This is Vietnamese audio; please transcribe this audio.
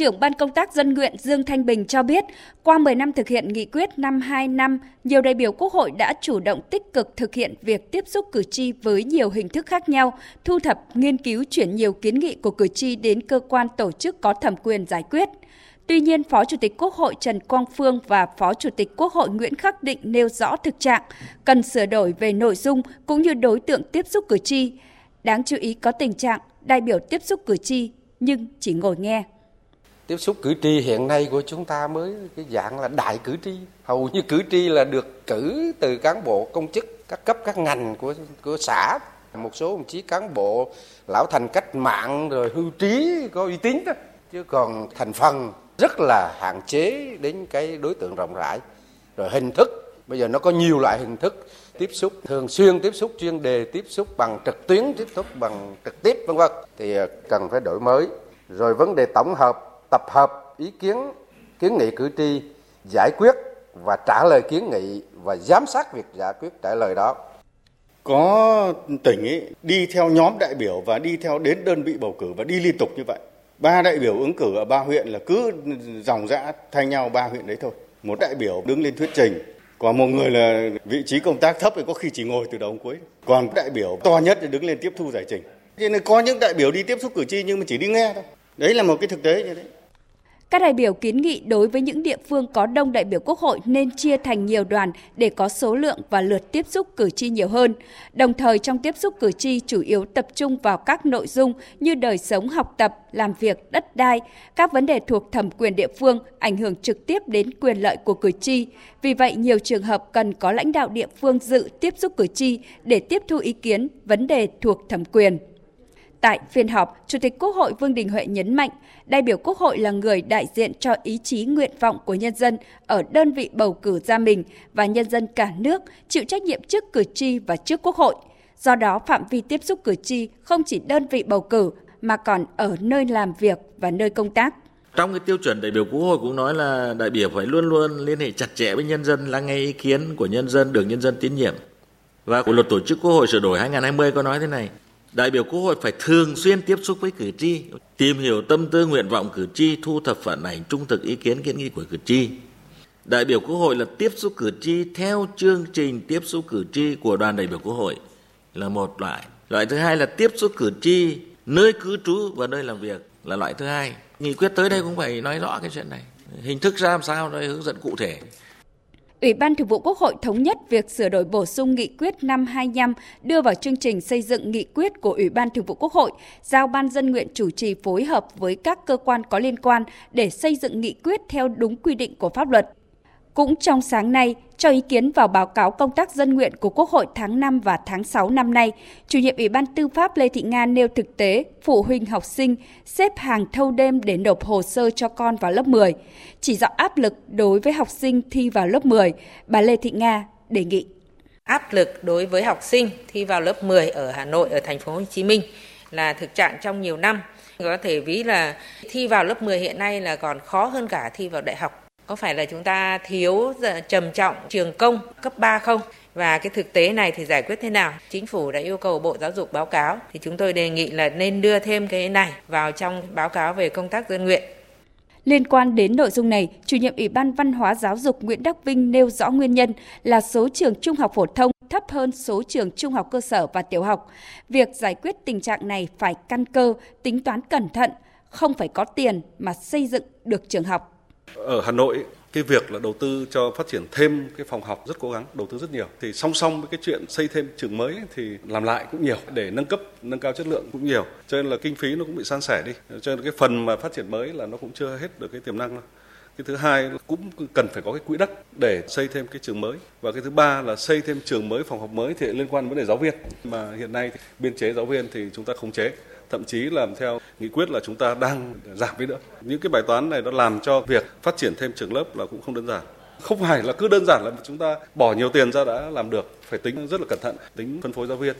trưởng Ban công tác dân nguyện Dương Thanh Bình cho biết, qua 10 năm thực hiện nghị quyết năm 2 năm, nhiều đại biểu Quốc hội đã chủ động tích cực thực hiện việc tiếp xúc cử tri với nhiều hình thức khác nhau, thu thập, nghiên cứu chuyển nhiều kiến nghị của cử tri đến cơ quan tổ chức có thẩm quyền giải quyết. Tuy nhiên, Phó Chủ tịch Quốc hội Trần Quang Phương và Phó Chủ tịch Quốc hội Nguyễn Khắc Định nêu rõ thực trạng cần sửa đổi về nội dung cũng như đối tượng tiếp xúc cử tri. Đáng chú ý có tình trạng đại biểu tiếp xúc cử tri nhưng chỉ ngồi nghe. Tiếp xúc cử tri hiện nay của chúng ta mới, cái dạng là đại cử tri. Hầu như cử tri là được cử từ cán bộ công chức, các cấp, các ngành của của xã. Một số đồng chí cán bộ, lão thành cách mạng, rồi hưu trí, có uy tín đó. Chứ còn thành phần rất là hạn chế đến cái đối tượng rộng rãi. Rồi hình thức, bây giờ nó có nhiều loại hình thức tiếp xúc, thường xuyên tiếp xúc, chuyên đề tiếp xúc bằng trực tuyến, tiếp xúc bằng trực tiếp, vân vân. Thì cần phải đổi mới. Rồi vấn đề tổng hợp tập hợp ý kiến kiến nghị cử tri, giải quyết và trả lời kiến nghị và giám sát việc giải quyết trả lời đó. Có tỉnh ấy đi theo nhóm đại biểu và đi theo đến đơn vị bầu cử và đi liên tục như vậy. Ba đại biểu ứng cử ở ba huyện là cứ dòng dã thay nhau ba huyện đấy thôi. Một đại biểu đứng lên thuyết trình, còn một người là vị trí công tác thấp thì có khi chỉ ngồi từ đầu đến cuối. Còn đại biểu to nhất thì đứng lên tiếp thu giải trình. Cho nên có những đại biểu đi tiếp xúc cử tri nhưng mà chỉ đi nghe thôi. Đấy là một cái thực tế như thế các đại biểu kiến nghị đối với những địa phương có đông đại biểu Quốc hội nên chia thành nhiều đoàn để có số lượng và lượt tiếp xúc cử tri nhiều hơn. Đồng thời trong tiếp xúc cử tri chủ yếu tập trung vào các nội dung như đời sống học tập, làm việc, đất đai, các vấn đề thuộc thẩm quyền địa phương ảnh hưởng trực tiếp đến quyền lợi của cử tri. Vì vậy, nhiều trường hợp cần có lãnh đạo địa phương dự tiếp xúc cử tri để tiếp thu ý kiến vấn đề thuộc thẩm quyền. Tại phiên họp, Chủ tịch Quốc hội Vương Đình Huệ nhấn mạnh, đại biểu Quốc hội là người đại diện cho ý chí nguyện vọng của nhân dân ở đơn vị bầu cử ra mình và nhân dân cả nước chịu trách nhiệm trước cử tri và trước Quốc hội. Do đó, phạm vi tiếp xúc cử tri không chỉ đơn vị bầu cử mà còn ở nơi làm việc và nơi công tác. Trong cái tiêu chuẩn đại biểu Quốc hội cũng nói là đại biểu phải luôn luôn liên hệ chặt chẽ với nhân dân, lắng nghe ý kiến của nhân dân được nhân dân tín nhiệm. Và của luật tổ chức Quốc hội sửa đổi 2020 có nói thế này, đại biểu Quốc hội phải thường xuyên tiếp xúc với cử tri, tìm hiểu tâm tư nguyện vọng cử tri, thu thập phản ảnh trung thực ý kiến kiến nghị của cử tri. Đại biểu Quốc hội là tiếp xúc cử tri theo chương trình tiếp xúc cử tri của đoàn đại biểu Quốc hội là một loại. Loại thứ hai là tiếp xúc cử tri nơi cư trú và nơi làm việc là loại thứ hai. Nghị quyết tới đây cũng phải nói rõ cái chuyện này. Hình thức ra làm sao đây hướng dẫn cụ thể. Ủy ban Thường vụ Quốc hội thống nhất việc sửa đổi bổ sung nghị quyết năm 25 đưa vào chương trình xây dựng nghị quyết của Ủy ban Thường vụ Quốc hội, giao Ban dân nguyện chủ trì phối hợp với các cơ quan có liên quan để xây dựng nghị quyết theo đúng quy định của pháp luật. Cũng trong sáng nay, cho ý kiến vào báo cáo công tác dân nguyện của Quốc hội tháng 5 và tháng 6 năm nay, chủ nhiệm Ủy ban Tư pháp Lê Thị Nga nêu thực tế phụ huynh học sinh xếp hàng thâu đêm để nộp hồ sơ cho con vào lớp 10. Chỉ rõ áp lực đối với học sinh thi vào lớp 10, bà Lê Thị Nga đề nghị. Áp lực đối với học sinh thi vào lớp 10 ở Hà Nội, ở thành phố Hồ Chí Minh là thực trạng trong nhiều năm. Có thể ví là thi vào lớp 10 hiện nay là còn khó hơn cả thi vào đại học có phải là chúng ta thiếu trầm trọng trường công cấp 3 không? Và cái thực tế này thì giải quyết thế nào? Chính phủ đã yêu cầu Bộ Giáo dục báo cáo thì chúng tôi đề nghị là nên đưa thêm cái này vào trong báo cáo về công tác dân nguyện. Liên quan đến nội dung này, chủ nhiệm Ủy ban Văn hóa Giáo dục Nguyễn Đắc Vinh nêu rõ nguyên nhân là số trường trung học phổ thông thấp hơn số trường trung học cơ sở và tiểu học. Việc giải quyết tình trạng này phải căn cơ, tính toán cẩn thận, không phải có tiền mà xây dựng được trường học. Ở Hà Nội, cái việc là đầu tư cho phát triển thêm cái phòng học rất cố gắng, đầu tư rất nhiều. Thì song song với cái chuyện xây thêm trường mới thì làm lại cũng nhiều, để nâng cấp, nâng cao chất lượng cũng nhiều. Cho nên là kinh phí nó cũng bị san sẻ đi. Cho nên cái phần mà phát triển mới là nó cũng chưa hết được cái tiềm năng đâu. Cái thứ hai cũng cần phải có cái quỹ đất để xây thêm cái trường mới. Và cái thứ ba là xây thêm trường mới, phòng học mới thì liên quan đến vấn đề giáo viên. Mà hiện nay thì biên chế giáo viên thì chúng ta không chế thậm chí làm theo nghị quyết là chúng ta đang giảm đi nữa. Những cái bài toán này nó làm cho việc phát triển thêm trường lớp là cũng không đơn giản. Không phải là cứ đơn giản là chúng ta bỏ nhiều tiền ra đã làm được, phải tính rất là cẩn thận, tính phân phối giáo viên.